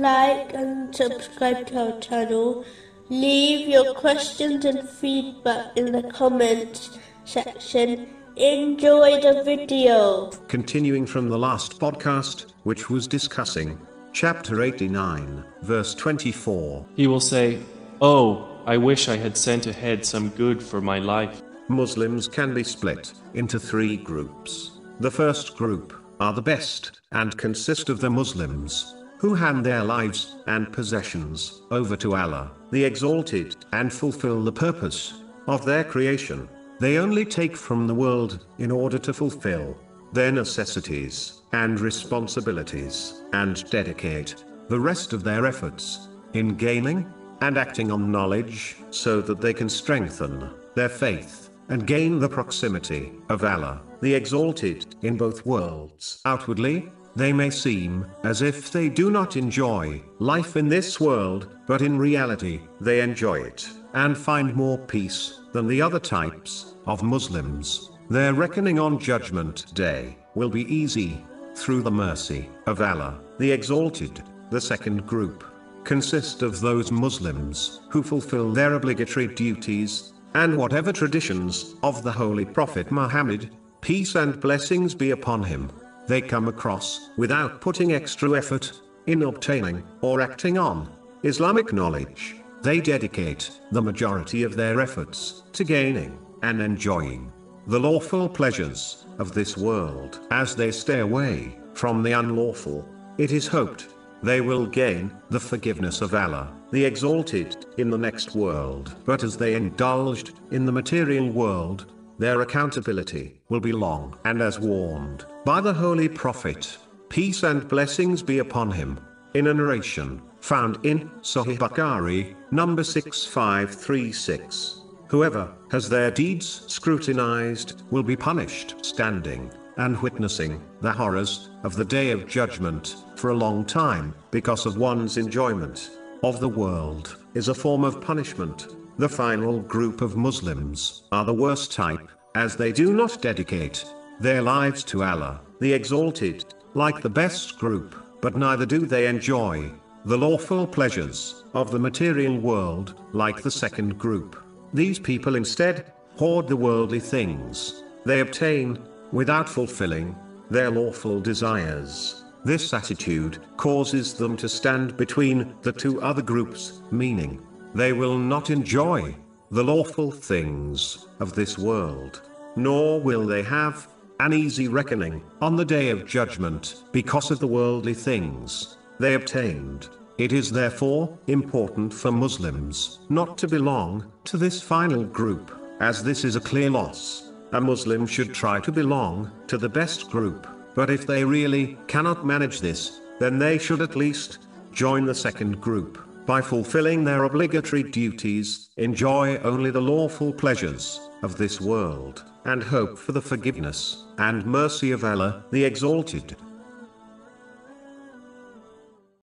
like and subscribe to our channel. Leave your questions and feedback in the comments section. Enjoy the video. Continuing from the last podcast, which was discussing chapter 89, verse 24. He will say, Oh, I wish I had sent ahead some good for my life. Muslims can be split into three groups. The first group are the best and consist of the Muslims who hand their lives and possessions over to Allah, the Exalted, and fulfill the purpose of their creation. They only take from the world in order to fulfill their necessities and responsibilities, and dedicate the rest of their efforts in gaining and acting on knowledge so that they can strengthen their faith and gain the proximity of Allah, the Exalted, in both worlds. Outwardly, they may seem as if they do not enjoy life in this world, but in reality, they enjoy it and find more peace than the other types of Muslims. Their reckoning on Judgment Day will be easy through the mercy of Allah, the Exalted. The second group consist of those Muslims who fulfill their obligatory duties and whatever traditions of the Holy Prophet Muhammad, peace and blessings be upon him, they come across without putting extra effort in obtaining or acting on Islamic knowledge. They dedicate the majority of their efforts to gaining and enjoying the lawful pleasures of this world. As they stay away from the unlawful, it is hoped they will gain the forgiveness of Allah, the Exalted, in the next world. But as they indulged in the material world, their accountability will be long. And as warned by the Holy Prophet, peace and blessings be upon him, in a narration found in Sahih Bukhari, number 6536. Whoever has their deeds scrutinized will be punished standing and witnessing the horrors of the day of judgment for a long time because of one's enjoyment of the world is a form of punishment. The final group of Muslims are the worst type, as they do not dedicate their lives to Allah, the Exalted, like the best group, but neither do they enjoy the lawful pleasures of the material world, like the second group. These people instead hoard the worldly things they obtain without fulfilling their lawful desires. This attitude causes them to stand between the two other groups, meaning they will not enjoy the lawful things of this world, nor will they have an easy reckoning on the day of judgment because of the worldly things they obtained. It is therefore important for Muslims not to belong to this final group, as this is a clear loss. A Muslim should try to belong to the best group, but if they really cannot manage this, then they should at least join the second group by fulfilling their obligatory duties, enjoy only the lawful pleasures of this world, and hope for the forgiveness and mercy of Allah, the Exalted.